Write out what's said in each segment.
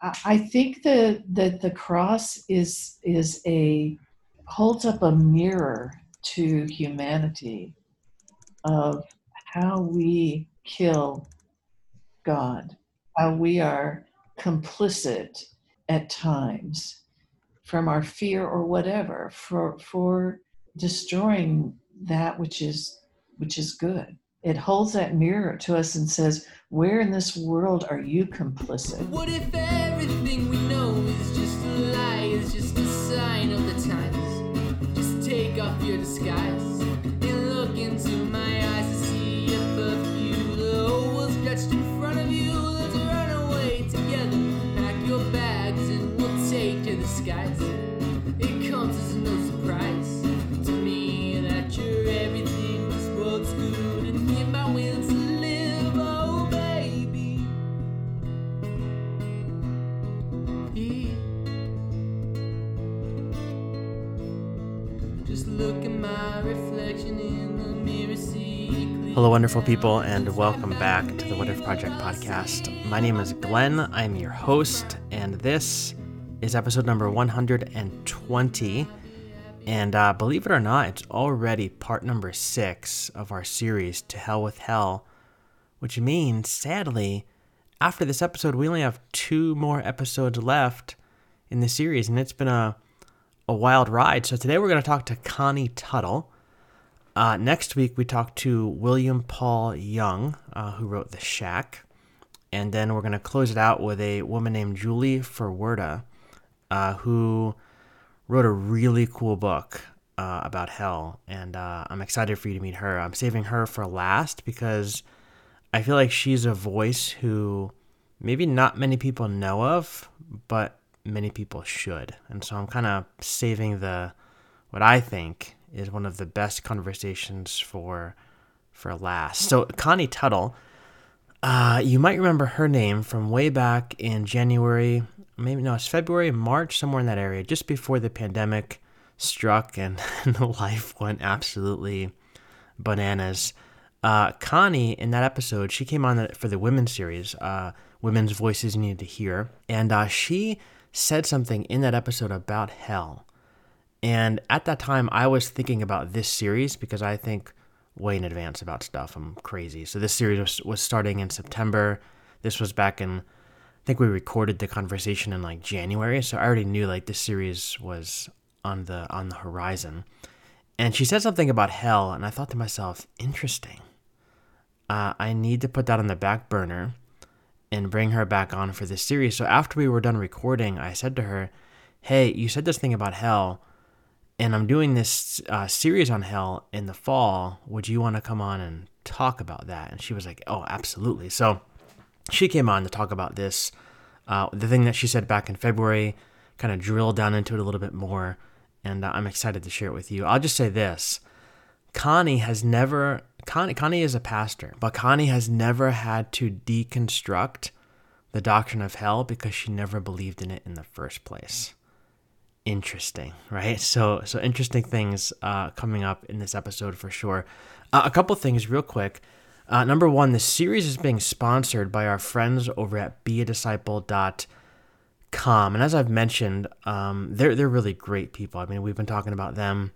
I think that that the cross is is a holds up a mirror to humanity of how we kill God, how we are complicit at times from our fear or whatever for for destroying that which is which is good it holds that mirror to us and says where in this world are you complicit? What if everything we know is just a lie is just a sign of the times? Just take off your disguise and look into my eyes to see if a few the whole world stretched in front of you let's run away together pack your bags and we'll take to the skies it comes as Hello, wonderful people, and welcome back to the What If Project podcast. My name is Glenn. I'm your host, and this is episode number 120. And uh, believe it or not, it's already part number six of our series, To Hell with Hell, which means, sadly, after this episode, we only have two more episodes left in the series, and it's been a, a wild ride. So today we're going to talk to Connie Tuttle. Uh, next week, we talk to William Paul Young, uh, who wrote The Shack. And then we're going to close it out with a woman named Julie Ferwerda, uh, who wrote a really cool book uh, about hell. And uh, I'm excited for you to meet her. I'm saving her for last because I feel like she's a voice who maybe not many people know of, but many people should. And so I'm kind of saving the what I think is one of the best conversations for for last. So Connie Tuttle, uh, you might remember her name from way back in January, maybe no, it's February, March, somewhere in that area, just before the pandemic struck and, the life went absolutely bananas. Uh, Connie, in that episode, she came on the, for the women's series, uh, Women's Voices You Need to Hear, and uh, she said something in that episode about hell. And at that time, I was thinking about this series because I think way in advance about stuff. I'm crazy. So this series was, was starting in September. This was back in, I think we recorded the conversation in like January. So I already knew like this series was on the on the horizon. And she said something about hell, and I thought to myself, interesting. Uh, I need to put that on the back burner and bring her back on for this series. So after we were done recording, I said to her, "Hey, you said this thing about hell." And I'm doing this uh, series on hell in the fall. Would you want to come on and talk about that? And she was like, Oh, absolutely. So she came on to talk about this. Uh, the thing that she said back in February, kind of drilled down into it a little bit more. And uh, I'm excited to share it with you. I'll just say this Connie has never, Connie, Connie is a pastor, but Connie has never had to deconstruct the doctrine of hell because she never believed in it in the first place interesting, right? So, so interesting things uh, coming up in this episode for sure. Uh, a couple things, real quick. Uh, number one, the series is being sponsored by our friends over at beadisciple.com. And as I've mentioned, um, they're, they're really great people. I mean, we've been talking about them,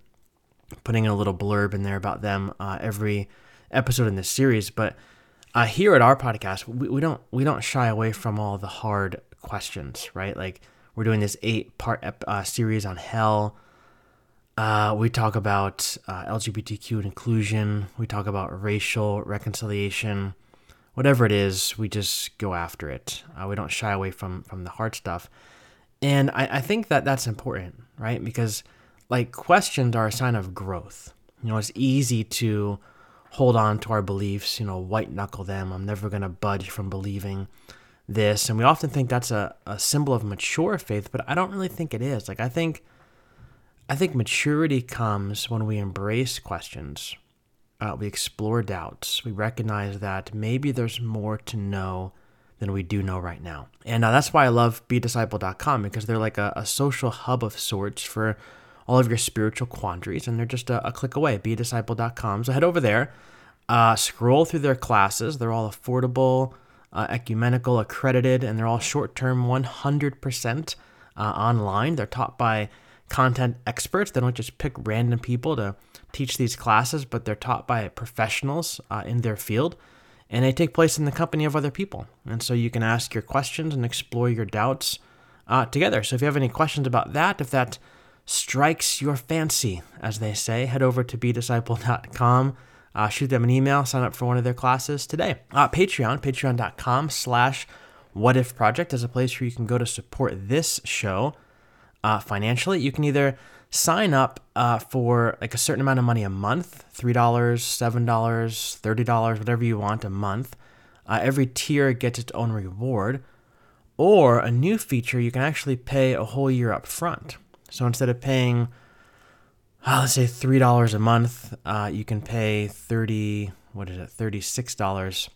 putting a little blurb in there about them uh, every episode in this series. But uh, here at our podcast, we, we don't we don't shy away from all the hard questions, right? Like we're doing this eight part uh, series on hell. Uh, we talk about uh, LGBTQ inclusion. We talk about racial reconciliation. Whatever it is, we just go after it. Uh, we don't shy away from from the hard stuff. And I, I think that that's important, right? Because like questions are a sign of growth. You know, it's easy to hold on to our beliefs, you know, white knuckle them. I'm never going to budge from believing this and we often think that's a, a symbol of mature faith but i don't really think it is. Like i think i think maturity comes when we embrace questions uh, we explore doubts we recognize that maybe there's more to know than we do know right now. And uh, that's why i love beadisciple.com because they're like a, a, social hub of sorts for all of your spiritual quandaries and they're just a, a click away beadisciple.com so head over there uh, scroll through their classes. They're all affordable uh, ecumenical, accredited, and they're all short term 100% uh, online. They're taught by content experts. They don't just pick random people to teach these classes, but they're taught by professionals uh, in their field. And they take place in the company of other people. And so you can ask your questions and explore your doubts uh, together. So if you have any questions about that, if that strikes your fancy, as they say, head over to beadisciple.com. Uh, shoot them an email, sign up for one of their classes today. Uh, Patreon, patreon.com slash what if project is a place where you can go to support this show uh, financially. You can either sign up uh, for like a certain amount of money a month $3 $7 $30 whatever you want a month uh, every tier gets its own reward or a new feature you can actually pay a whole year up front so instead of paying uh, let's say $3 a month uh, you can pay 30 what is it $36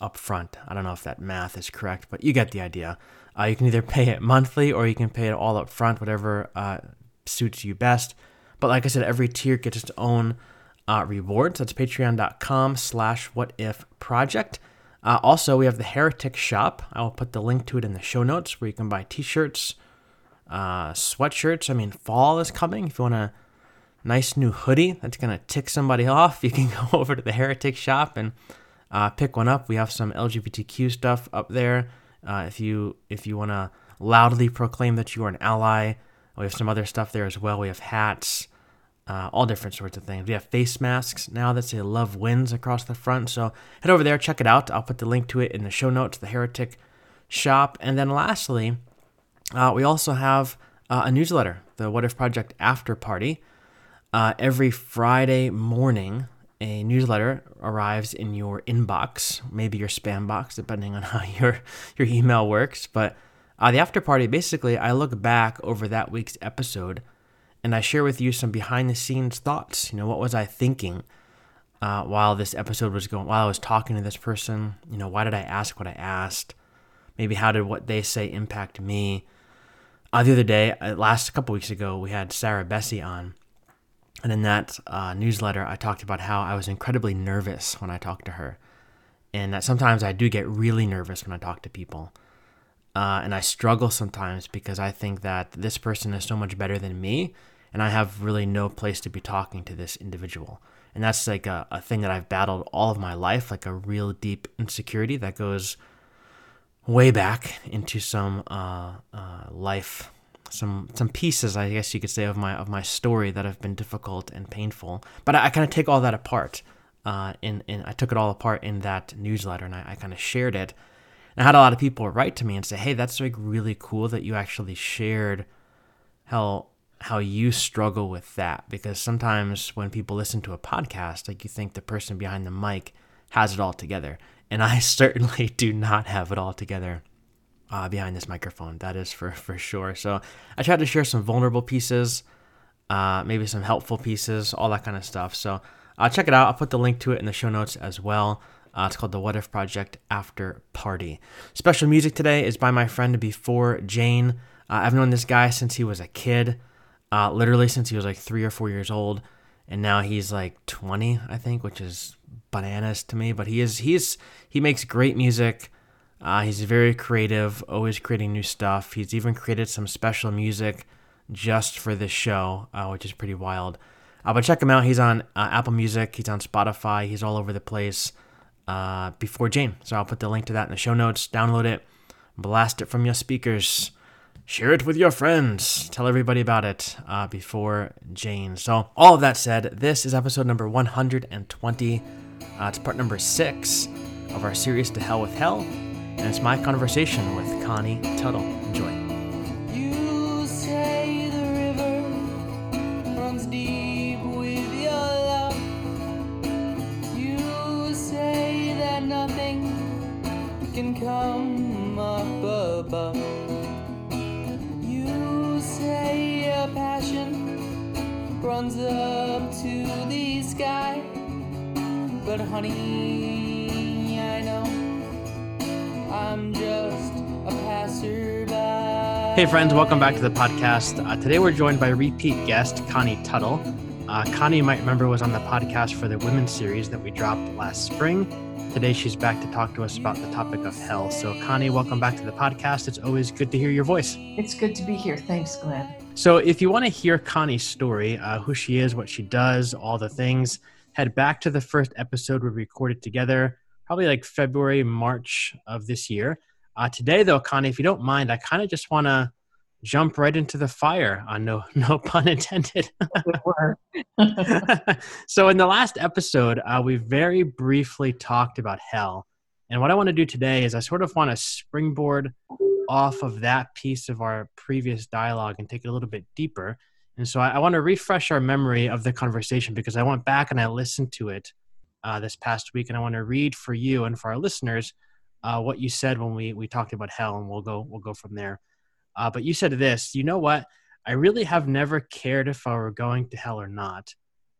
up front i don't know if that math is correct but you get the idea uh, you can either pay it monthly or you can pay it all up front, whatever uh, suits you best. But like I said, every tier gets its own uh, rewards. That's patreon.com slash what if project. Uh, also, we have the Heretic Shop. I will put the link to it in the show notes where you can buy t-shirts, sweatshirts. I mean, fall is coming. If you want a nice new hoodie that's going to tick somebody off, you can go over to the Heretic Shop and uh, pick one up. We have some LGBTQ stuff up there. Uh, if you if you want to loudly proclaim that you are an ally, we have some other stuff there as well. We have hats, uh, all different sorts of things. We have face masks now that say "Love Wins" across the front. So head over there, check it out. I'll put the link to it in the show notes. The Heretic Shop, and then lastly, uh, we also have uh, a newsletter, the What If Project After Party. Uh, every Friday morning, a newsletter arrives in your inbox, maybe your spam box, depending on how your your email works. But uh, the after party, basically, I look back over that week's episode, and I share with you some behind the scenes thoughts. You know, what was I thinking uh, while this episode was going? While I was talking to this person, you know, why did I ask what I asked? Maybe how did what they say impact me? Uh, the other day, uh, last couple weeks ago, we had Sarah Bessey on and in that uh, newsletter, I talked about how I was incredibly nervous when I talked to her, and that sometimes I do get really nervous when I talk to people. Uh, and I struggle sometimes because I think that this person is so much better than me, and I have really no place to be talking to this individual. And that's like a, a thing that I've battled all of my life, like a real deep insecurity that goes way back into some uh, uh life some some pieces, I guess you could say, of my of my story that have been difficult and painful. But I, I kind of take all that apart. Uh, in, in I took it all apart in that newsletter, and I, I kind of shared it. And I had a lot of people write to me and say, "Hey, that's like really cool that you actually shared how how you struggle with that." Because sometimes when people listen to a podcast, like you think the person behind the mic has it all together, and I certainly do not have it all together uh, behind this microphone. That is for for sure. So I tried to share some vulnerable pieces, uh, maybe some helpful pieces, all that kind of stuff. So uh, check it out. I'll put the link to it in the show notes as well. Uh, it's called the What If Project After Party. Special music today is by my friend Before Jane. Uh, I've known this guy since he was a kid, uh, literally since he was like three or four years old, and now he's like 20, I think, which is bananas to me. But he is he's he makes great music. Uh, he's very creative, always creating new stuff. He's even created some special music just for this show, uh, which is pretty wild. Uh, but check him out. He's on uh, Apple Music, he's on Spotify, he's all over the place. Uh, before Jane. So I'll put the link to that in the show notes. Download it, blast it from your speakers, share it with your friends, tell everybody about it uh, before Jane. So, all of that said, this is episode number 120. it's part number six of our series To Hell with Hell and it's my conversation with Connie Tuttle. Enjoy. You say the river runs deep with your love. You say that nothing can come up above. You say your passion runs up to the sky. But honey, Hey, friends, welcome back to the podcast. Uh, today we're joined by repeat guest Connie Tuttle. Uh, Connie, you might remember, was on the podcast for the Women's series that we dropped last spring. Today, she's back to talk to us about the topic of hell. So, Connie, welcome back to the podcast. It's always good to hear your voice. It's good to be here. Thanks, Glenn. So, if you want to hear Connie's story, uh, who she is, what she does, all the things, head back to the first episode we recorded together, probably like February, March of this year. Uh, today, though, Connie, if you don't mind, I kind of just want to jump right into the fire. On uh, no no pun intended. so, in the last episode, uh, we very briefly talked about hell, and what I want to do today is I sort of want to springboard off of that piece of our previous dialogue and take it a little bit deeper. And so, I, I want to refresh our memory of the conversation because I went back and I listened to it uh, this past week, and I want to read for you and for our listeners uh, what you said when we we talked about hell, and we'll go we'll go from there. Uh, but you said this. You know what? I really have never cared if I were going to hell or not.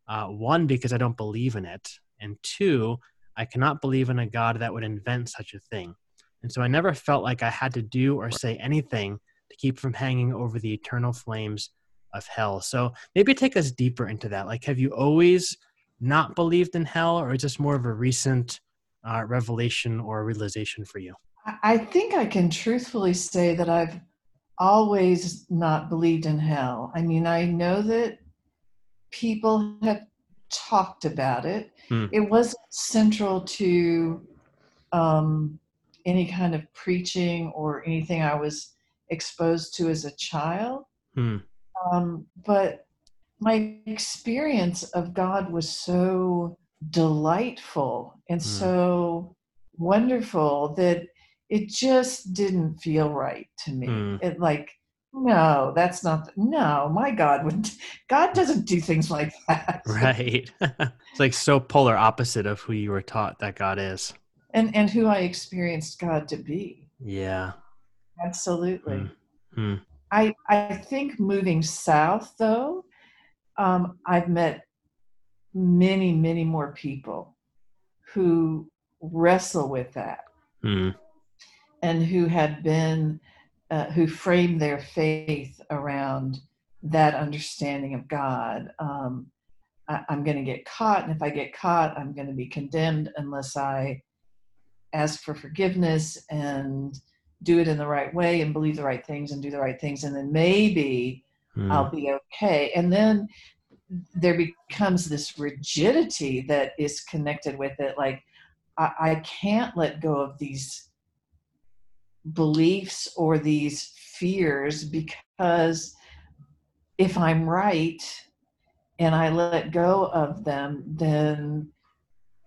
Uh, one, because I don't believe in it, and two, I cannot believe in a God that would invent such a thing. And so I never felt like I had to do or say anything to keep from hanging over the eternal flames of hell. So maybe take us deeper into that. Like, have you always not believed in hell, or is this more of a recent uh, revelation or realization for you? I think I can truthfully say that I've always not believed in hell. I mean, I know that people have talked about it. Hmm. It wasn't central to um, any kind of preaching or anything I was exposed to as a child. Hmm. Um, but my experience of God was so delightful and hmm. so wonderful that it just didn't feel right to me. Mm. It like, no, that's not, no, my God would, God doesn't do things like that. Right. it's like so polar opposite of who you were taught that God is. And, and who I experienced God to be. Yeah. Absolutely. Mm. Mm. I, I think moving south though, um, I've met many, many more people who wrestle with that. Mm and who had been uh, who framed their faith around that understanding of God. Um, I, am going to get caught, and if I get caught, I'm going to be condemned unless I ask for forgiveness and do it in the right way and believe the right things and do the right things, and then maybe hmm. I'll be okay. And then there becomes this rigidity that is connected with it, like I, I can't let go of these beliefs or these fears because if I'm right and I let go of them, then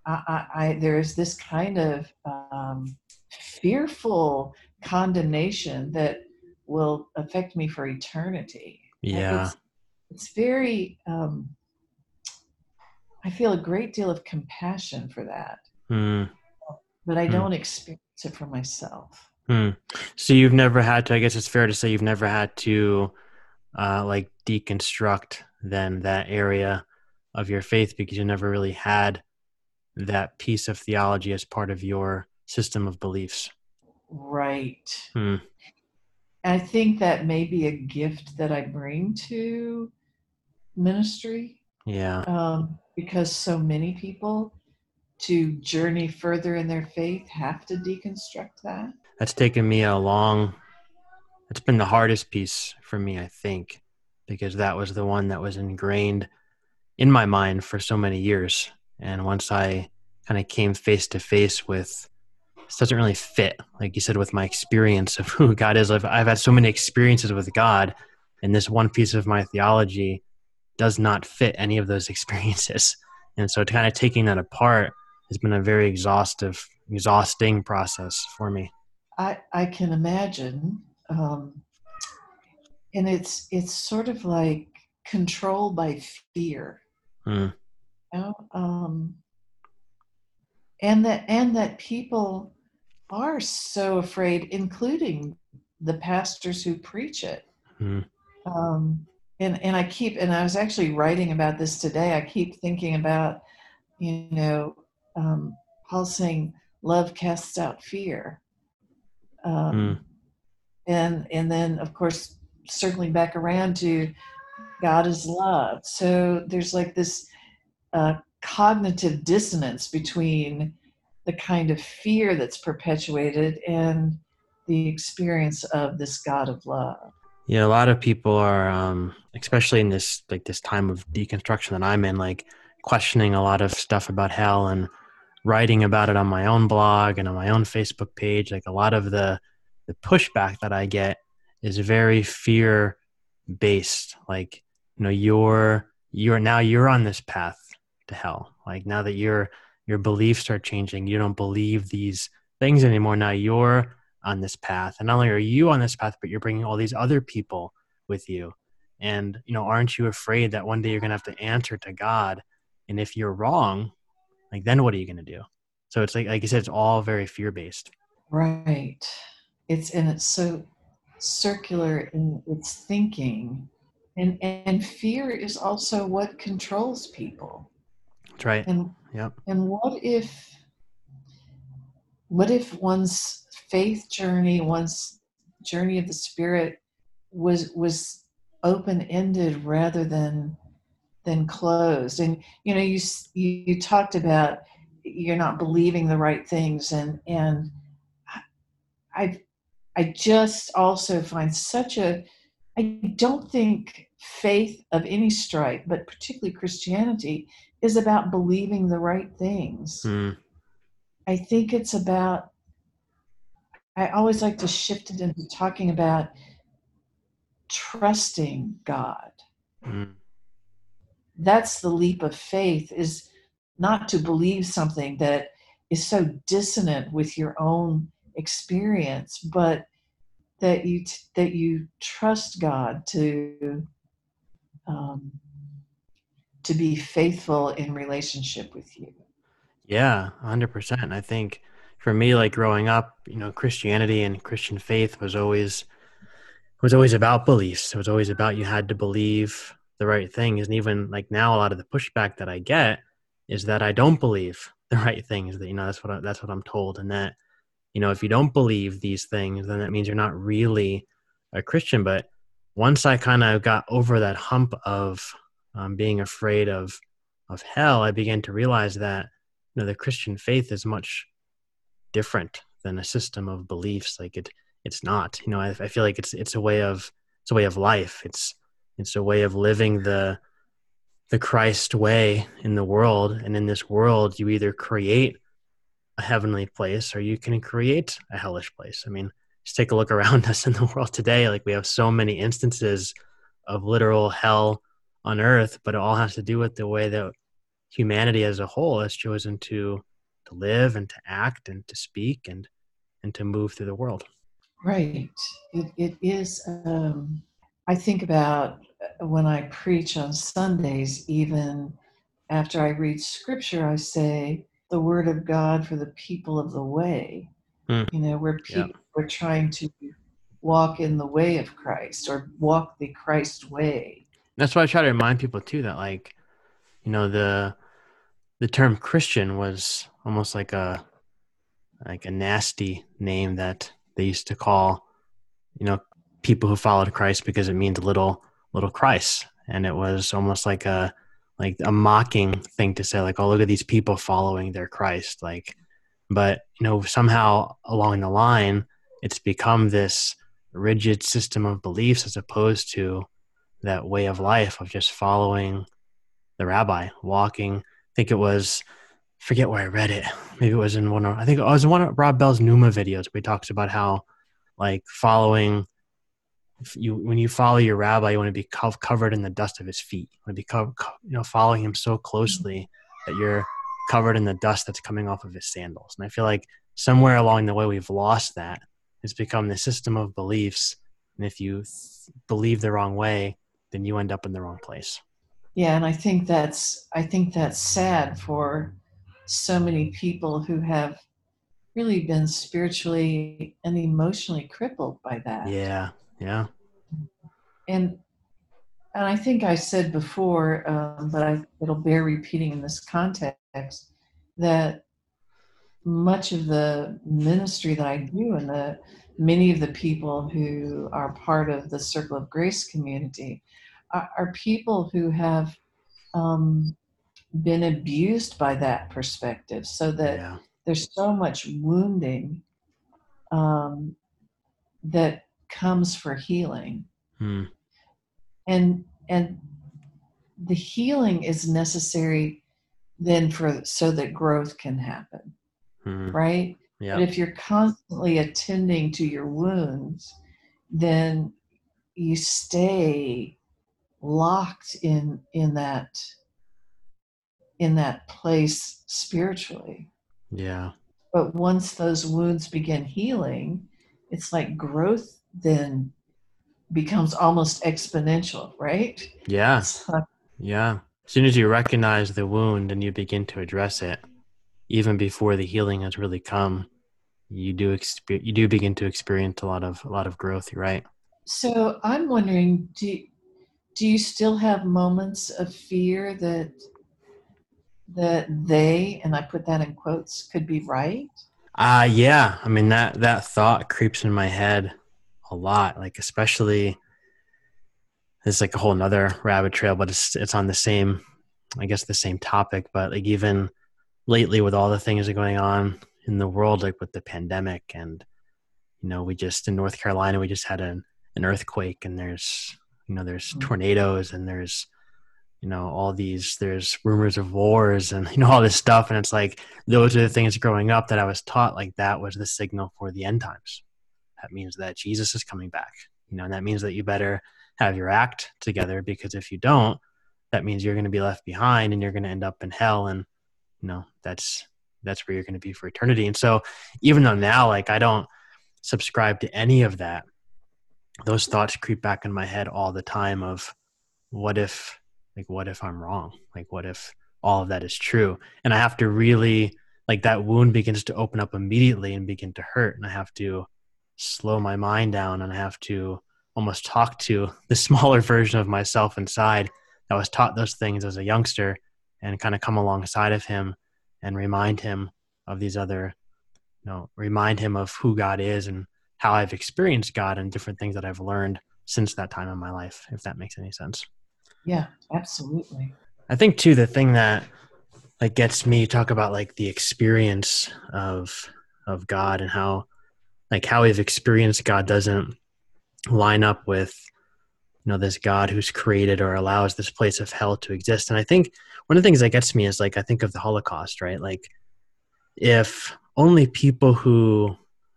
I, I, I there's this kind of um, fearful condemnation that will affect me for eternity. Yeah. It's, very, um, I feel a great deal of compassion for that. Mm. But I mm. don't experience it for myself. Hmm. So you've never had to. I guess it's fair to say you've never had to, uh, like deconstruct then that area of your faith because you never really had that piece of theology as part of your system of beliefs. Right. Hmm. I think that may be a gift that I bring to ministry. Yeah. Um, because so many people to journey further in their faith have to deconstruct that that's taken me a long it's been the hardest piece for me i think because that was the one that was ingrained in my mind for so many years and once i kind of came face to face with this doesn't really fit like you said with my experience of who god is I've, I've had so many experiences with god and this one piece of my theology does not fit any of those experiences and so kind of taking that apart has been a very exhaustive exhausting process for me I, I can imagine. Um, and it's it's sort of like control by fear. Mm. You know? um, and that and that people are so afraid, including the pastors who preach it. Mm. Um, and and I keep and I was actually writing about this today. I keep thinking about, you know, um, Paul saying, "Love casts out fear." Um, mm. And and then of course circling back around to God is love. So there's like this uh, cognitive dissonance between the kind of fear that's perpetuated and the experience of this God of love. Yeah, a lot of people are, um, especially in this like this time of deconstruction that I'm in, like questioning a lot of stuff about hell and writing about it on my own blog and on my own Facebook page. Like a lot of the the pushback that I get is very fear based. Like you know, you're you're now you're on this path to hell. Like now that your your beliefs are changing, you don't believe these things anymore. Now you're on this path. And not only are you on this path but you're bringing all these other people with you. And you know aren't you afraid that one day you're going to have to answer to god? And if you're wrong like then what are you going to do? So it's like like you said it's all very fear based right. It's and it's so circular in its thinking. And and fear is also what controls people that's right and yep and what if what if one's faith journey, one's journey of the spirit was was open ended rather than than closed. And you know, you you talked about you're not believing the right things, and and I I just also find such a I don't think faith of any stripe, but particularly Christianity, is about believing the right things. Mm. I think it's about I always like to shift it into talking about trusting God. Mm. That's the leap of faith is not to believe something that is so dissonant with your own experience, but that you t- that you trust God to um, to be faithful in relationship with you. Yeah, hundred percent. I think for me, like growing up, you know, Christianity and Christian faith was always was always about beliefs. It was always about you had to believe the right things. And even like now, a lot of the pushback that I get is that I don't believe the right things. That you know, that's what I, that's what I'm told, and that you know, if you don't believe these things, then that means you're not really a Christian. But once I kind of got over that hump of um, being afraid of of hell, I began to realize that you know the Christian faith is much different than a system of beliefs. Like it it's not you know I, I, feel like it's it's a way of it's a way of life. It's it's a way of living the the christ way in the world. And in this world you either create a heavenly place or you can create a hellish place. I mean just take a look around us in the world today. Like we have so many instances of literal hell on earth but it all has to do with the way that humanity as a whole has chosen to to live and to act and to speak and and to move through the world right it, it is um, i think about uh, when i preach on sundays even after i read scripture i say the word of god for the people of the way mm. you know where people yeah. are trying to walk in the way of christ or walk the christ way that's why i try to remind people too that like you know the the term christian was almost like a like a nasty name that they used to call you know people who followed Christ because it means little little Christ. And it was almost like a like a mocking thing to say like oh look at these people following their Christ like but you know somehow along the line it's become this rigid system of beliefs as opposed to that way of life of just following the rabbi walking i think it was forget where I read it. Maybe it was in one of I think it was one of Rob Bell's Nooma videos where he talks about how like following you when you follow your rabbi, you want to be co- covered in the dust of his feet. You want to be co- co- you know following him so closely that you're covered in the dust that's coming off of his sandals. And I feel like somewhere along the way we've lost that. It's become the system of beliefs, and if you th- believe the wrong way, then you end up in the wrong place. Yeah, and I think that's I think that's sad for so many people who have really been spiritually and emotionally crippled by that. Yeah, yeah. And and I think I said before, um, but I, it'll bear repeating in this context that much of the ministry that I do and the many of the people who are part of the Circle of Grace community are, are people who have um, been abused by that perspective, so that yeah. there's so much wounding um, that comes for healing, Hmm. and and the healing is necessary then for so that growth can happen, Hmm. right? Yeah. But if you're constantly attending to your wounds, then you stay locked in in that in that place spiritually. Yeah. But once those wounds begin healing, it's like growth then becomes almost exponential, right? Yeah. So- Yeah. As soon as you recognize the wound and you begin to address it, even before the healing has really come, you do exper- you do begin to experience a lot of a lot of growth. Right. So I'm wondering, do do you still have moments of fear that that they, and I put that in quotes, could be right? Uh yeah. I mean that that thought creeps in my head a lot. Like especially it's like a whole nother rabbit trail, but it's it's on the same I guess the same topic. But like even lately with all the things that are going on in the world, like with the pandemic and you know, we just in North Carolina we just had an, an earthquake and there's you know, there's Mm. tornadoes and there's you know, all these there's rumors of wars and you know, all this stuff and it's like those are the things growing up that I was taught like that was the signal for the end times. That means that Jesus is coming back. You know, and that means that you better have your act together because if you don't, that means you're going to be left behind and you're going to end up in hell and you know, that's that's where you're going to be for eternity. And so even though now like I don't subscribe to any of that, those thoughts creep back in my head all the time of what if like what if I'm wrong? Like what if all of that is true? And I have to really like that wound begins to open up immediately and begin to hurt and I have to slow my mind down and I have to almost talk to the smaller version of myself inside that was taught those things as a youngster and kind of come alongside of him and remind him of these other you know remind him of who God is and how I've experienced God and different things that I've learned since that time in my life if that makes any sense. Yeah, absolutely. I think too the thing that like gets me talk about like the experience of of God and how like how we've experienced God doesn't line up with you know this God who's created or allows this place of hell to exist. And I think one of the things that gets me is like I think of the Holocaust, right? Like if only people who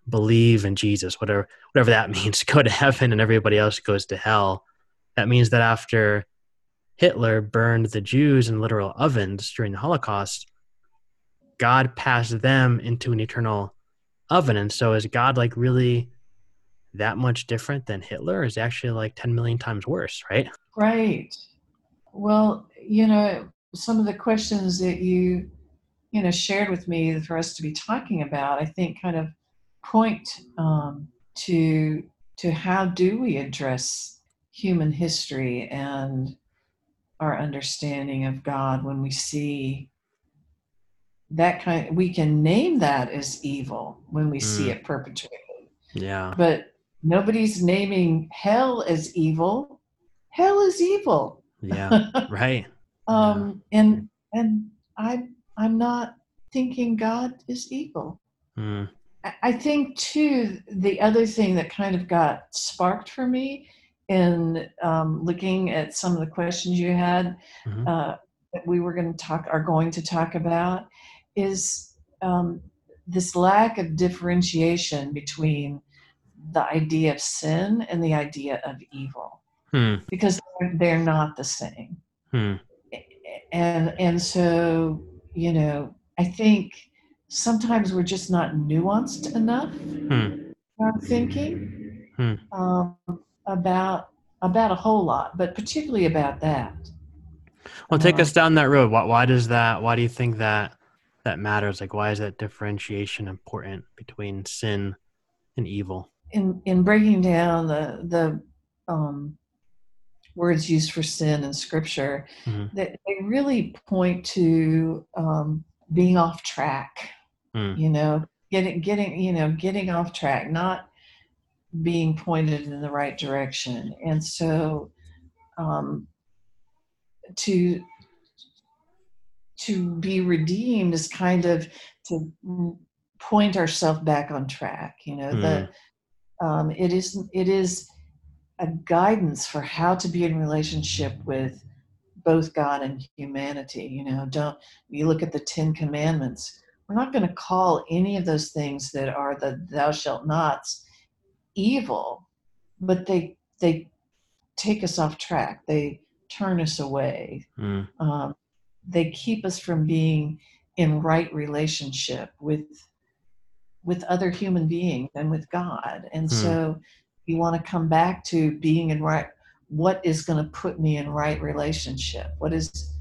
believe in Jesus, whatever whatever that means, go to heaven and everybody else goes to hell, that means that after Hitler burned the Jews in literal ovens during the Holocaust, God passed them into an eternal oven. And so is God like really that much different than Hitler? Is actually like 10 million times worse, right? Right. Well, you know, some of the questions that you, you know, shared with me for us to be talking about, I think, kind of point um, to to how do we address human history and our understanding of God when we see that kind. We can name that as evil when we see Mm. it perpetrated Yeah. but nobody's naming hell as evil. Hell is evil. Yeah. right. um, and and I I'm not thinking God is evil. Mm. I- think too the other thing that kind of got sparked for me in um, looking at some of the questions you had Mhm. uh, that we were going to talk are going to talk about is um, this lack of differentiation between the idea of sin and the idea of evil Hmm. because they're, they're not the same Hmm. and and so you know i think sometimes we're just not nuanced enough Hmm. our thinking Hmm. um, about about a whole lot but particularly about that Well, take Um, us down that road. Why, why does that? Why do you think that that matters? Like, why is that differentiation important between sin and evil? in in breaking down the the um, words used for sin in scripture Mhm. that they really point to um, being off track Hmm. you know getting getting you know getting off track not being pointed in the right direction and so um, to to be redeemed is kind of to point ourselves back on track. You know, mm. that um, it is it is a guidance for how to be in relationship with both God and humanity. You know, don't you look at the Ten Commandments? We're not going to call any of those things that are the "thou shalt nots" evil, but they they take us off track. They turn us away. Mm. Um, they keep us from being in right relationship with with other human beings and with God. And mm. so you want to come back to being in right what is going to put me in right relationship? What is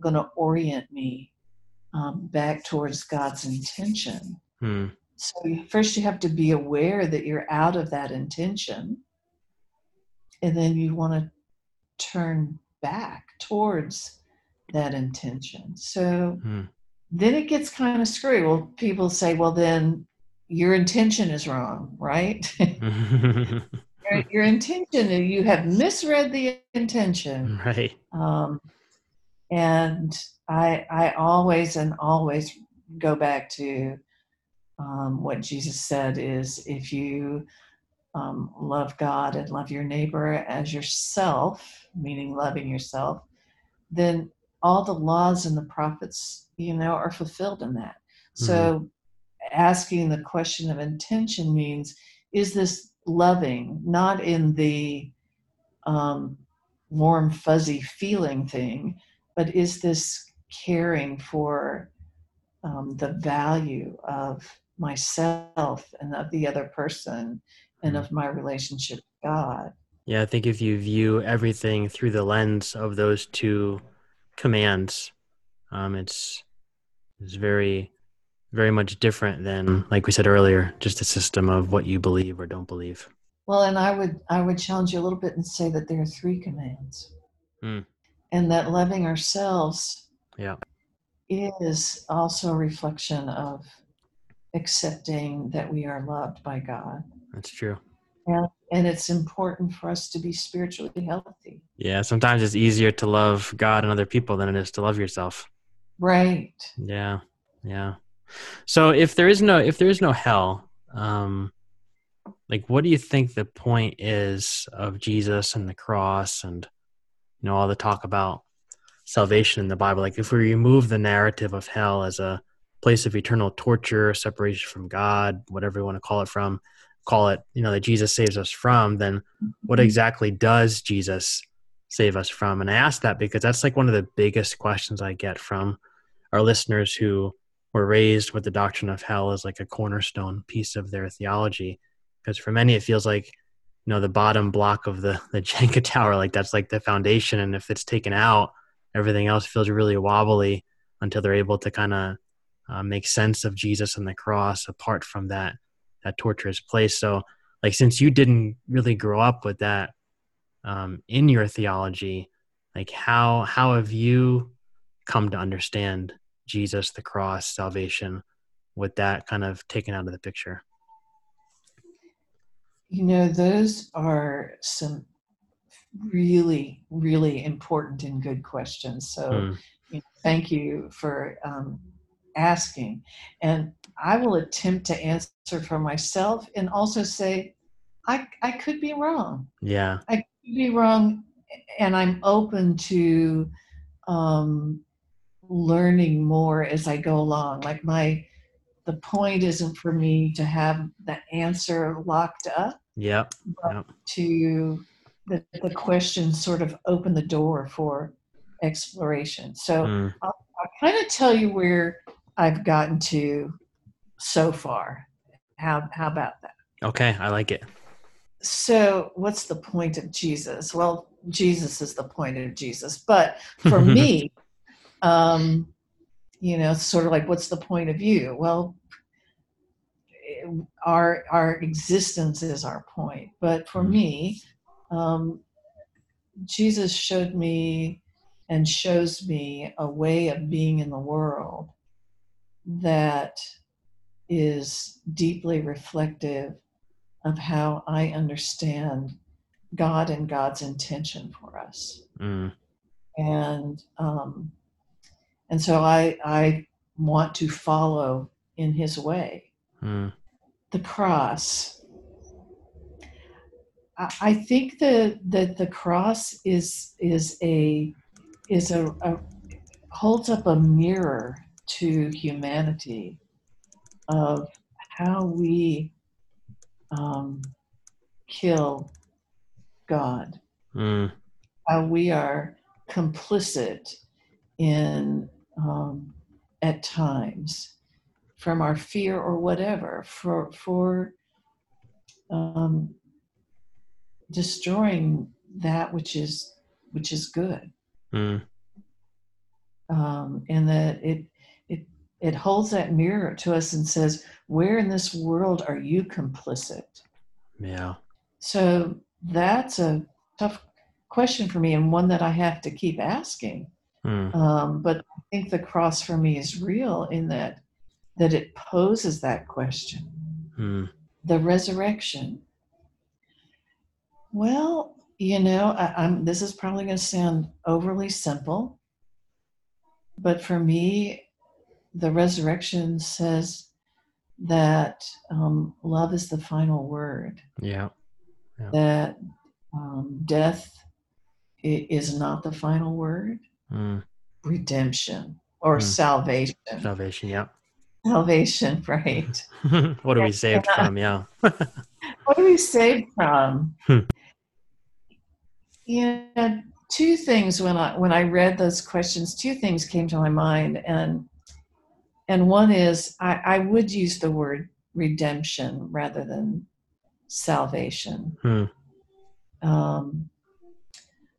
going to orient me um, back towards God's intention? Mm. So first you have to be aware that you're out of that intention. And then you want to turn back towards that intention. So mm. then it gets kind of screwy. Well, people say, well, then your intention is wrong, right? your, your, intention, you have misread the intention. Right. Um, and I, I always and always go back to um, what Jesus said is if you um, love God and love your neighbor as yourself, meaning loving yourself, then all the laws and the prophets, you know, are fulfilled in that. Mm-hmm. So asking the question of intention means is this loving, not in the um, warm, fuzzy feeling thing, but is this caring for um, the value of myself and of the other person and of my relationship with God. Yeah, I think if you view everything through the lens of those two commands, um, it's it's very very much different than like we said earlier, just a system of what you believe or don't believe. Well, and I would I would challenge you a little bit and say that there are three commands, mm. And that loving ourselves, yeah, is also a reflection of accepting that we are loved by God. That's true. And, and it's important for us to be spiritually healthy. Yeah, sometimes it's easier to love God and other people than it is to love yourself. Right. Yeah. Yeah. So if there is no if there is no hell, um like what do you think the point is of Jesus and the cross and you know all the talk about salvation in the Bible? Like if we remove the narrative of hell as a place of eternal torture, separation from God, whatever you want to call it from, call it, you know, that Jesus saves us from, then what mm-hmm. exactly does Jesus save us from? And I ask that because that's like one of the biggest questions I get from our listeners who were raised with the doctrine of hell as like a cornerstone piece of their theology. Because for many, it feels like, you know, the bottom block of the, the Jenga tower, like that's like the foundation. And if it's taken out, everything else feels really wobbly until they're able to kind of uh, make sense of Jesus and the cross apart from that that torturous place. So, like, since you didn't really grow up with that um, in your theology, like, how how have you come to understand Jesus, the cross, salvation, with that kind of taken out of the picture? You know, those are some really, really important and good questions. So, mm. you know, thank you for um, asking. And I will attempt to answer for myself and also say, I, I could be wrong. Yeah. I could be wrong. And I'm open to um, learning more as I go along. Like my, the point isn't for me to have the answer locked up. Yep. yep. To the, the questions sort of open the door for exploration. So mm. I'll, I'll kind of tell you where I've gotten to so far. How how about that? Okay, I like it. So, what's the point of Jesus? Well, Jesus is the point of Jesus, but for me, um, you know, sort of like, what's the point of you? Well, our our existence is our point, but for mm-hmm. me, um, Jesus showed me and shows me a way of being in the world that is deeply reflective of how I understand God and God's intention for us. Mm. And um, and so I I want to follow in His way. Mm. The cross. I, think that that the cross is is a is a, a holds up a mirror to humanity of how we um, kill God, Mm. how we are complicit in um, at times from our fear or whatever for for um, destroying that which is which is good Mm. um, and that it it it holds that mirror to us and says where in this world are you complicit Yeah. so that's a tough question for me and one that i have to keep asking Mm. um, but i think the cross for me is real in that that it poses that question Mm. the resurrection well you know I, i'm this is probably going to sound overly simple but for me the resurrection says that um, love is the final word Yeah. that um, death is not the final word Mm. redemption or Mm. salvation Salvation. Yeah. salvation right what are we saved from? Yeah. what are we saved from Hmm. yeah two things when i when i read those questions two things came to my mind and and one is i i would use the word redemption rather than salvation Hmm. um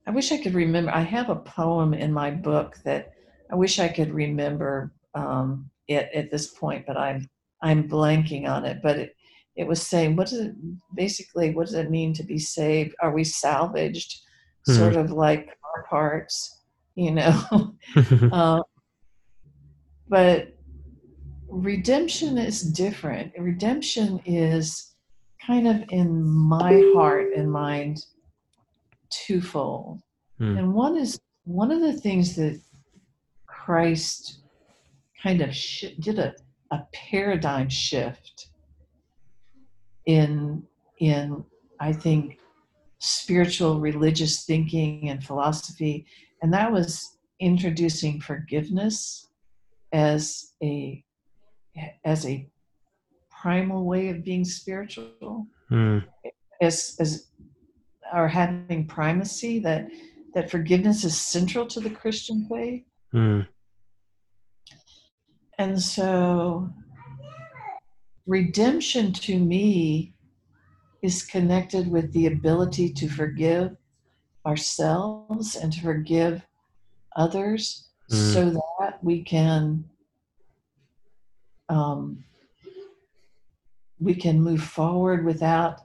i wish i could remember i have a poem in my book that i wish i could remember um it at this point but i'm i'm blanking on it but it it was saying what does it basically what does it mean to be saved? Are we salvaged? Hmm. sort of like our parts you know? Uh, but redemption is different. Redemption is kind of in my heart and mind twofold. Hmm. and one is one of the things that christ kind of shi did a, a paradigm shift in in i think spiritual religious thinking and philosophy and that was introducing forgiveness as a as a primal way of being spiritual Mm. as as or having primacy that that forgiveness is central to the christian faith Mm. And so redemption to me is connected with the ability to forgive ourselves and to forgive others Mm. so that we can um, we can move forward without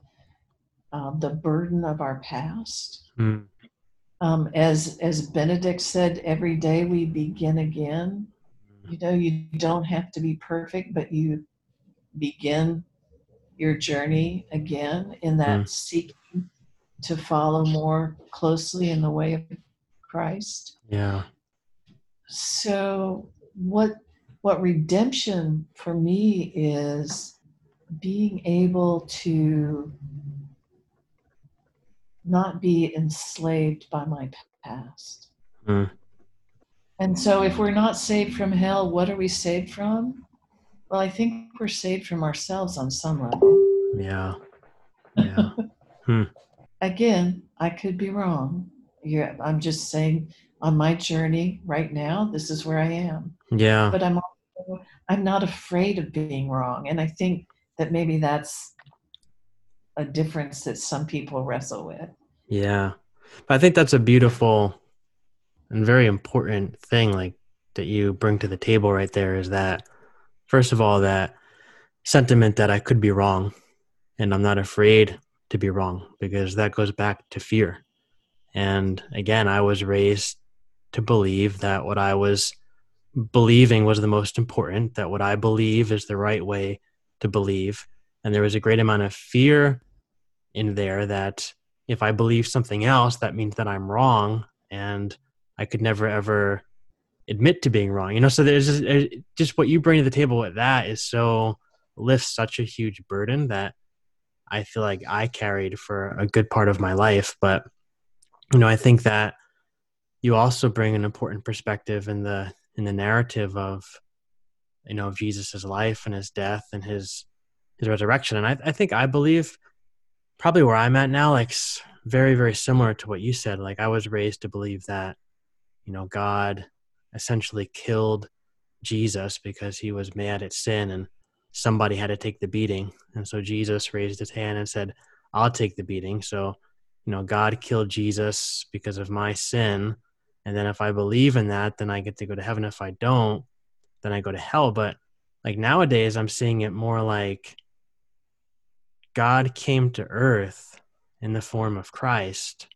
um, the burden of our past Mm. um, as as benedict said every day we begin again you know you don't have to be perfect but you begin your journey again in that Mm. seeking to follow more closely in the way of christ Yeah. so what what redemption for me is being able to not be enslaved by my past Mm. And so if we're not saved from hell what are we saved from well i think we're saved from ourselves on some level Yeah. Yeah. Hmm. again i could be wrong yeah i'm just saying on my journey right now this is where i am Yeah. but i'm also, i'm not afraid of being wrong and i think that maybe that's a difference that some people wrestle with Yeah. But I think that's a beautiful and very important thing like that you bring to the table right there is that first of all that sentiment that I could be wrong and I'm not afraid to be wrong because that goes back to fear. And again, I was raised to believe that what I was believing was the most important, that what I believe is the right way to believe. And there was a great amount of fear in there that if I believe something else, that means that I'm wrong, and I could never ever admit to being wrong. You know, so there's just, just what you bring to the table with that is so lifts such a huge burden that I feel like I carried for a good part of my life. But you know, I think that you also bring an important perspective in the in the narrative of you know Jesus' life and his death and his his resurrection. And I, I think I believe probably where I'm at now, like very, very similar to what you said. Like I was raised to believe that, you know, God essentially killed Jesus because he was mad at sin and somebody had to take the beating. And so Jesus raised his hand and said, I'll take the beating. So, you know, God killed Jesus because of my sin. And then if I believe in that, then I get to go to heaven. If I don't, then I go to hell. But like nowadays, I'm seeing it more like God came to earth in the form of Christ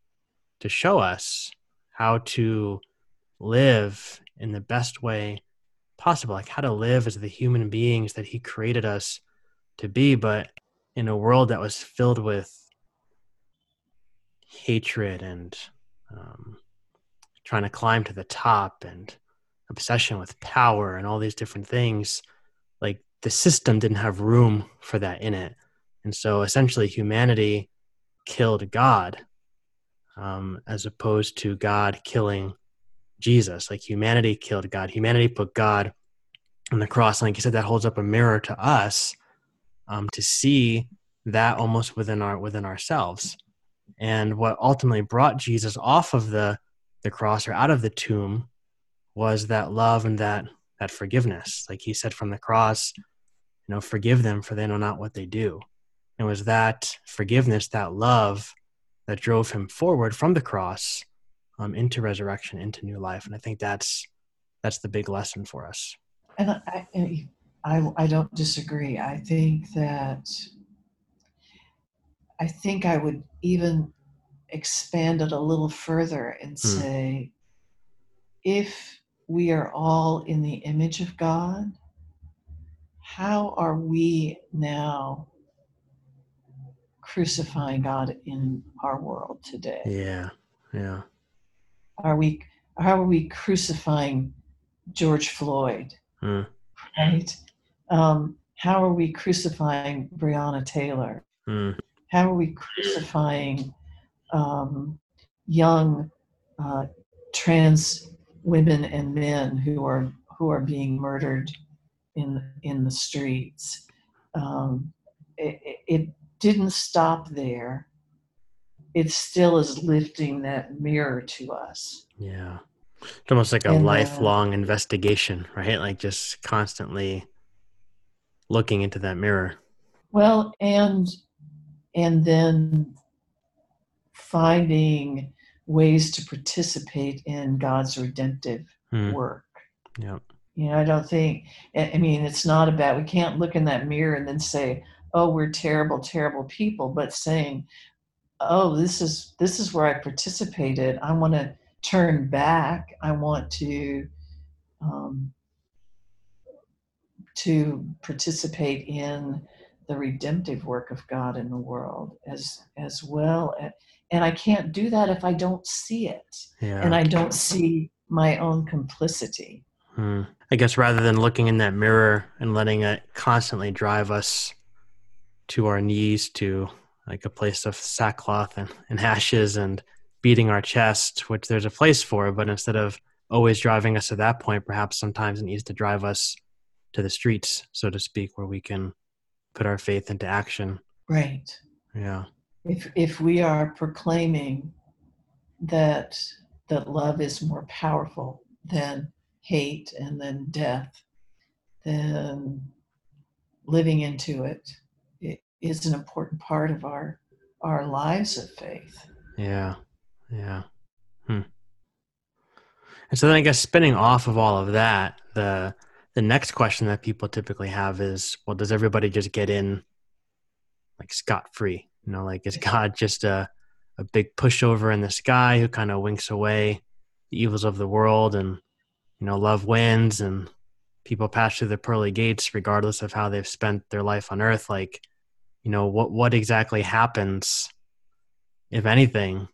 to show us how to live in the best way possible, like how to live as the human beings that He created us to be, but in a world that was filled with hatred and um, trying to climb to the top and obsession with power and all these different things. Like the system didn't have room for that in it. And so essentially, humanity killed God um, as opposed to God killing Jesus. Like humanity killed God. Humanity put God on the cross. Like you said, that holds up a mirror to us um, to see that almost within our within ourselves. And what ultimately brought Jesus off of the the cross or out of the tomb was that love and that that forgiveness. Like he said from the cross, you know, forgive them for they know not what they do. It was that forgiveness, that love that drove him forward from the cross um, into resurrection, into new life. And I think that's that's the big lesson for us. And I, I, I don't disagree. I think that I think I would even expand it a little further and hmm. say, if we are all in the image of God, how are we now crucifying God in our world today? Yeah, yeah. Are we how are we crucifying George Floyd? Mm. Right? Um, how are we crucifying Breonna Taylor? Mm. How are we crucifying um, young uh, trans women and men who are who are being murdered in in the streets? Um, it, it didn't stop there. It still is lifting that mirror to us. Yeah. It's almost like a and, uh, lifelong uh, investigation, right? Like just constantly looking into that mirror. Well, and and then finding ways to participate in God's redemptive hmm. work. Yeah. You know, I don't think I mean it's not about we can't look in that mirror and then say, oh we're terrible terrible people but saying oh this is this is where i participated. I want to turn back. I want to um, to participate in the redemptive work of god in the world as as well. And i can't do that if i don't see it. Yeah. and i don't see my own complicity. Hmm. i guess rather than looking in that mirror and letting it constantly drive us to our knees to like a place of sackcloth and, and ashes and beating our chest, which there's a place for, but instead of always driving us to that point, perhaps sometimes it needs to drive us to the streets, so to speak, where we can put our faith into action. Right. Yeah. If if we are proclaiming that that love is more powerful than hate and then death, then living into it is an important part of our our lives of faith. Yeah, yeah. Hmm. And so then I guess spinning off of all of that, the the next question that people typically have is, well, does everybody just get in like scot free? You know, like is God just a a big pushover in the sky who kind of winks away the evils of the world and you know love wins and people pass through the pearly gates regardless of how they've spent their life on earth like you know what what exactly happens if anything,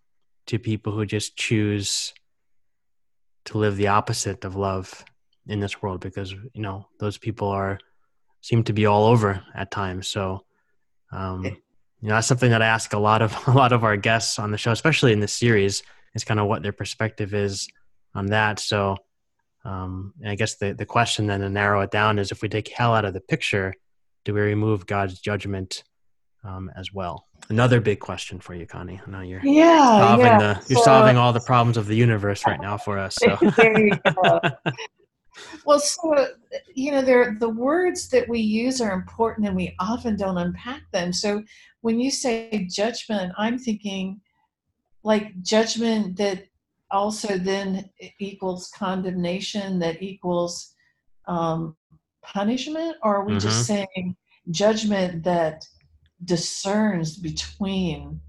to people who just choose to live the opposite of love in this world because you know those people are seem to be all over at times. So um you know that's something that i ask a lot of a lot of our guests on the show especially in this series is kind of what their perspective is on that. So um i guess the the question then to narrow it down is if we take hell out of the picture do we remove god's judgment um, as well another big question for you connie i know you're Yeah, solving yeah. the you're So- solving all the problems of the universe right now for us so. Well, so you know, there the words that we use are important, and we often don't unpack them. So when you say judgment, I'm thinking like judgment that also then equals condemnation, that equals um, punishment, or are we just saying judgment that discerns between,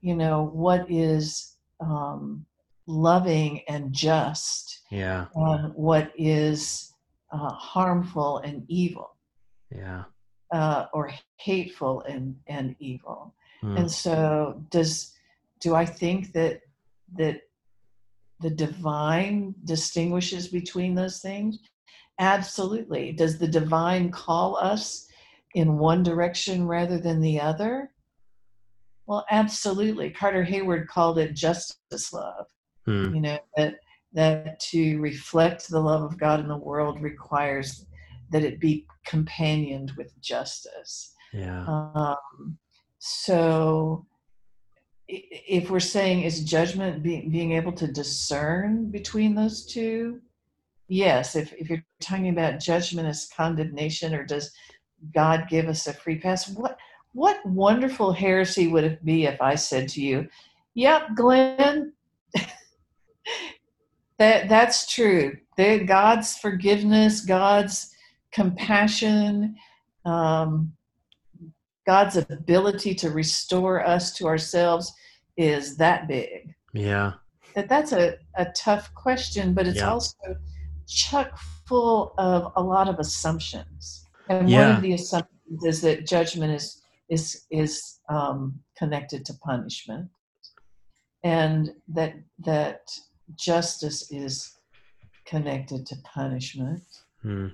you know, what is um, loving and just yeah. and what is uh, harmful and evil. Yeah. Uh, or hateful and, and evil. Hmm. and so does do i think that that the divine distinguishes between those things? Absolutely. Does the divine call us in one direction rather than the other? Well absolutely. Carter Heyward called it justice love. Hmm. you know that that to reflect the love of god in the world requires that it be companioned with justice. Yeah. Um, so if we're saying is judgment being being able to discern between those two? Yes. If, if you're talking about judgment as condemnation or does god give us a free pass? What what wonderful heresy would it be if i said to you yep glenn that that's true. That god's forgiveness god's compassion um, god's ability to restore us to ourselves is that big. Yeah. That that's a, a tough question but it's Yeah. also chock full of a lot of assumptions and one of the assumptions is that judgment is is is um, connected to punishment and that that justice is connected to punishment Hmm.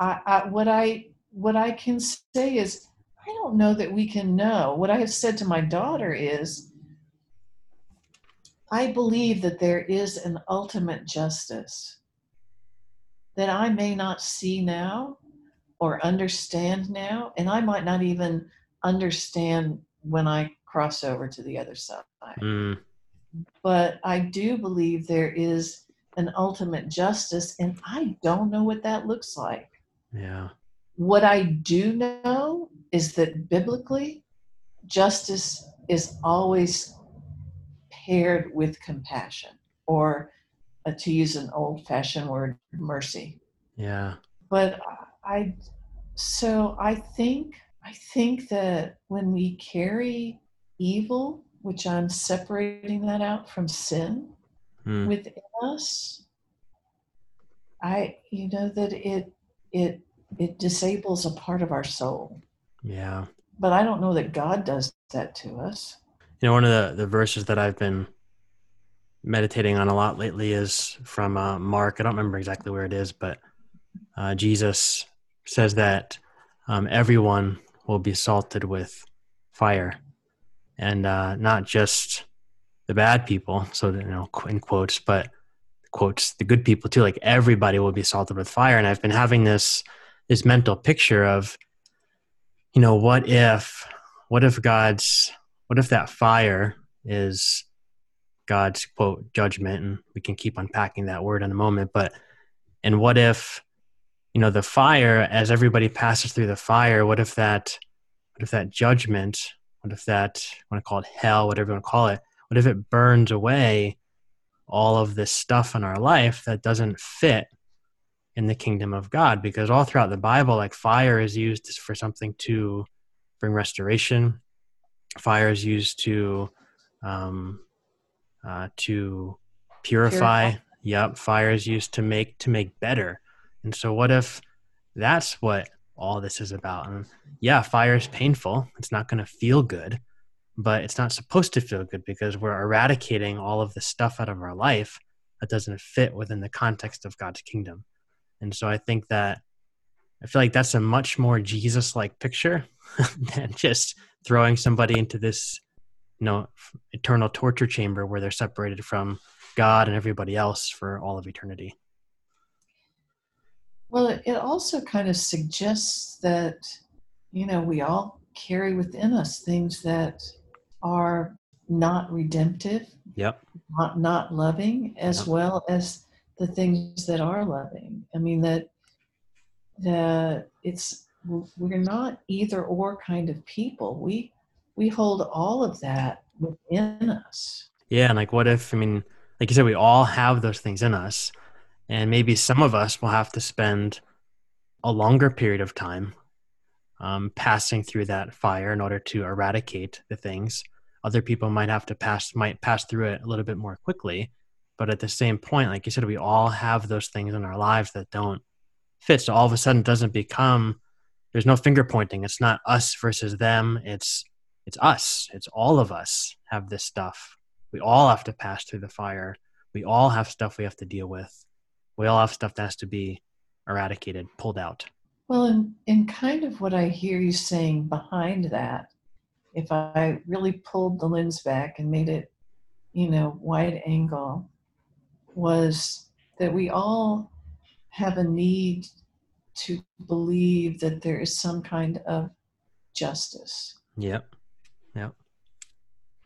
I, I what I what I can say is I don't know that we can know. What I have said to my daughter is I believe that there is an ultimate justice that I may not see now or understand now, and I might not even understand when I cross over to the other side. Hmm. But I do believe there is an ultimate justice, and I don't know what that looks like. yeah What I do know is that biblically, justice is always paired with compassion, or uh, to use an old fashioned word, mercy. yeah But I, so I think, I think that when we carry evil, which I'm separating that out from sin Hmm. within us, I, you know, that it, it, it disables a part of our soul. yeah But I don't know that God does that to us. you know one of the the verses that i've been meditating on a lot lately is from uh, mark i don't remember exactly where it is but uh, jesus says that um, everyone will be salted with fire and uh, not just the bad people. So you know in quotes but quotes the good people too. Like everybody will be salted with fire. And i've been having this this mental picture of you know what if what if god's what if that fire is god's quote judgment? And we can keep unpacking that word in a moment but and what if you know the fire as everybody passes through the fire what if that what if that judgment what if that i want to call it hell whatever you want to call it what if it burns away all of this stuff in our life that doesn't fit in the kingdom of god because all throughout the bible like fire is used for something to bring restoration fire is used to um, uh, to purify. Purify. Yep, fire is used to make to make better. And so, what if that's what all this is about? And yeah, fire is painful. It's not going to feel good, but it's not supposed to feel good because we're eradicating all of the stuff out of our life that doesn't fit within the context of God's kingdom. And so I think that I feel like that's a much more Jesus like picture than just throwing somebody into this, you know, eternal torture chamber where they're separated from God and everybody else for all of eternity. Well, it also kind of suggests that, you know, we all carry within us things that are not redemptive, Yep. not, not loving, as Yep. well as the things that are loving. I mean, that, that it's, we're not either or kind of people. We, we hold all of that within us. Yeah. And like, what if, I mean, like you said, we all have those things in us. And maybe some of us will have to spend a longer period of time um, passing through that fire in order to eradicate the things. Other people might have to pass, might pass through it a little bit more quickly. But at the same point, like you said, we all have those things in our lives that don't fit. So all of a sudden, it doesn't become, there's no finger pointing. It's not us versus them. It's, it's us. It's all of us have this stuff. We all have to pass through the fire. We all have stuff we have to deal with. We all have stuff that has to be eradicated, pulled out. Well, and, and kind of what I hear you saying behind that, if I really pulled the lens back and made it, you know, wide angle, was that we all have a need to believe that there is some kind of justice. Yep. Yep.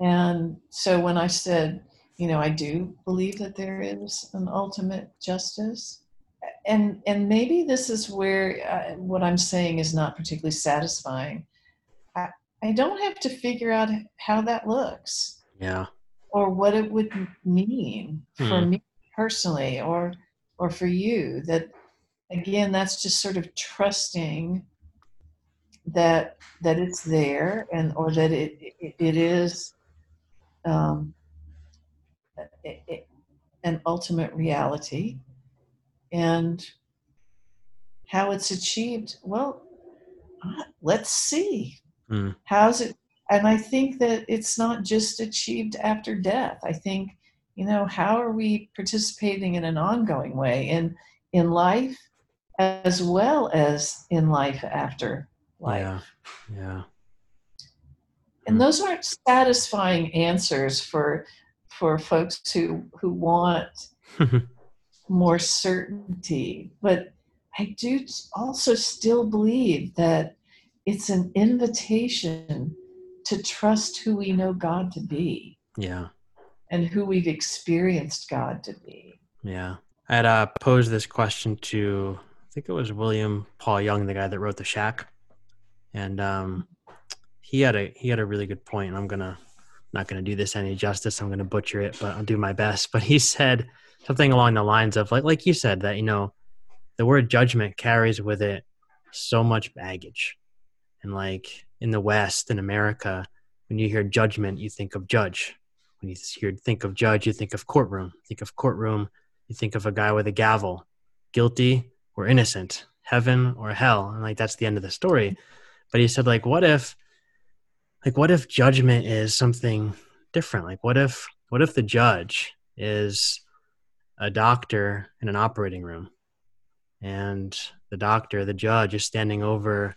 And so when I said, you know, I do believe that there is an ultimate justice, and and maybe this is where uh, what I'm saying is not particularly satisfying. I I don't have to figure out how that looks Yeah. or what it would mean for Hmm. me personally or or for you that again that's just sort of trusting that that it's there and or that it it, it is um, an ultimate reality and how it's achieved well uh, let's see Hmm. how's it and i think that it's not just achieved after death i think you know how are we participating in an ongoing way in in life as well as in life after life Yeah. Yeah. and those aren't satisfying answers for for folks who who want more certainty but i do also still believe that it's an invitation to trust who we know god to be yeah. and who we've experienced god to be Yeah. I had uh, posed this question to, I think it was William Paul Young, the guy that wrote The Shack. And um, he had a he had a really good. And I'm gonna not gonna do this any justice. I'm gonna butcher it, but I'll do my best. But he said something along the lines of like like you said that you know the word judgment carries with it so much baggage. And like in the West, in America, when you hear judgment, you think of judge. When you hear think of judge, you think of courtroom. Think of courtroom, you think of a guy with a gavel, guilty or innocent, heaven or hell, and like that's the end of the story. But he said, like, what if, like, what if judgment is something different? Like, what if, what if the judge is a doctor in an operating room, and the doctor, the judge, is standing over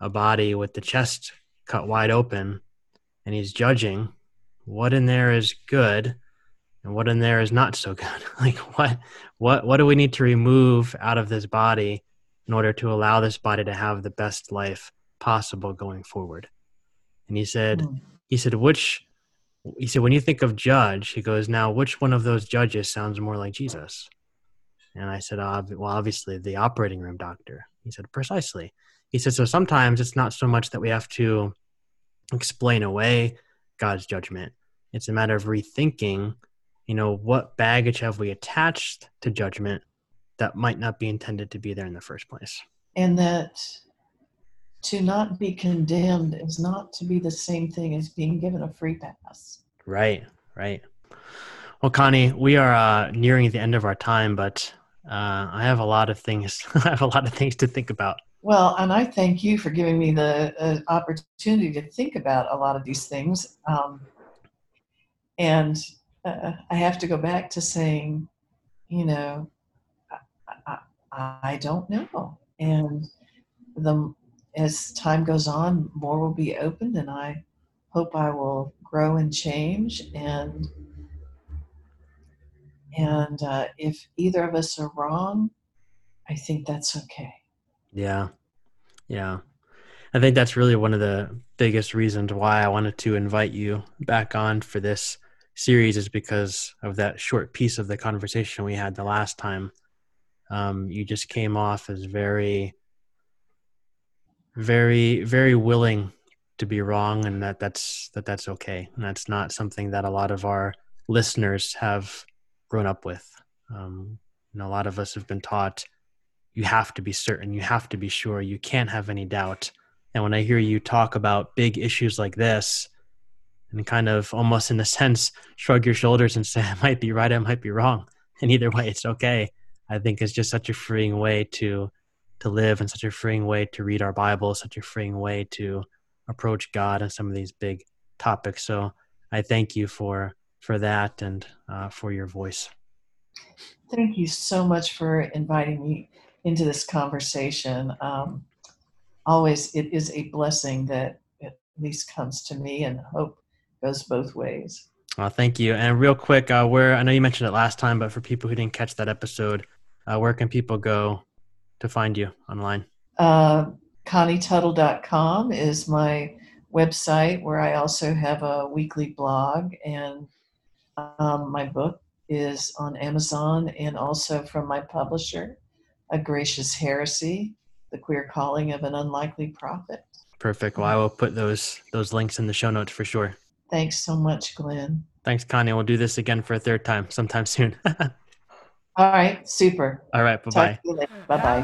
a body with the chest cut wide open, and he's judging what in there is good and what in there is not so good like what what what do we need to remove out of this body in order to allow this body to have the best life possible going forward and he said Hmm. he said which he said when you think of judge he goes now which one of those judges sounds more like jesus? And i said "Ob- well obviously the operating room doctor. He said precisely. He said so sometimes it's not so much that we have to explain away god's judgment. It's a matter of rethinking you know what baggage have we attached to judgment that might not be intended to be there in the first place. And that to not be condemned is not to be the same thing as being given a free pass right right well connie we are uh, nearing the end of our time but uh, i have a lot of things i have a lot of things to think about Well, and I thank you for giving me the uh, opportunity to think about a lot of these things. Um, and uh, I have to go back to saying, you know, I, I, I don't know. And the as time goes on, more will be opened, and I hope I will grow and change. And and uh, if either of us are wrong, I think that's okay. Yeah, yeah. I think that's really one of the biggest reasons why I wanted to invite you back on for this series is because of that short piece of the conversation we had the last time. Um, you just came off as very very very willing to be wrong and that that's that that's okay. And that's not something that a lot of our listeners have grown up with. Um, and a lot of us have been taught you have to be certain. You have to be sure. You can't have any doubt. And when i hear you talk about big issues like this and kind of almost in a sense shrug your shoulders and say i might be right. I might be wrong. And either way it's okay. I think it's just such a freeing way to to live and such a freeing way to read our Bible, such a freeing way to approach God and some of these big topics. So I thank you for for that and uh, for your voice. Thank you so much for inviting me into this conversation. Um, always, it is a blessing that at least comes to me, and hope goes both ways. Uh, thank you. And real quick, uh, where I know you mentioned it last time, but for people who didn't catch that episode, uh, where can people go to find you online? Uh, ConnieTuttle.com is my website where I also have a weekly blog, and um, my book is on Amazon and also from my publisher, A Gracious Heresy The Queer Calling of an Unlikely Prophet. Perfect. Well, I will put those those links in the show notes for sure. Thanks so much, Glenn. Thanks, Connie. We'll do this again for a third time sometime soon. All right. Super. All right. Bye bye. Bye bye.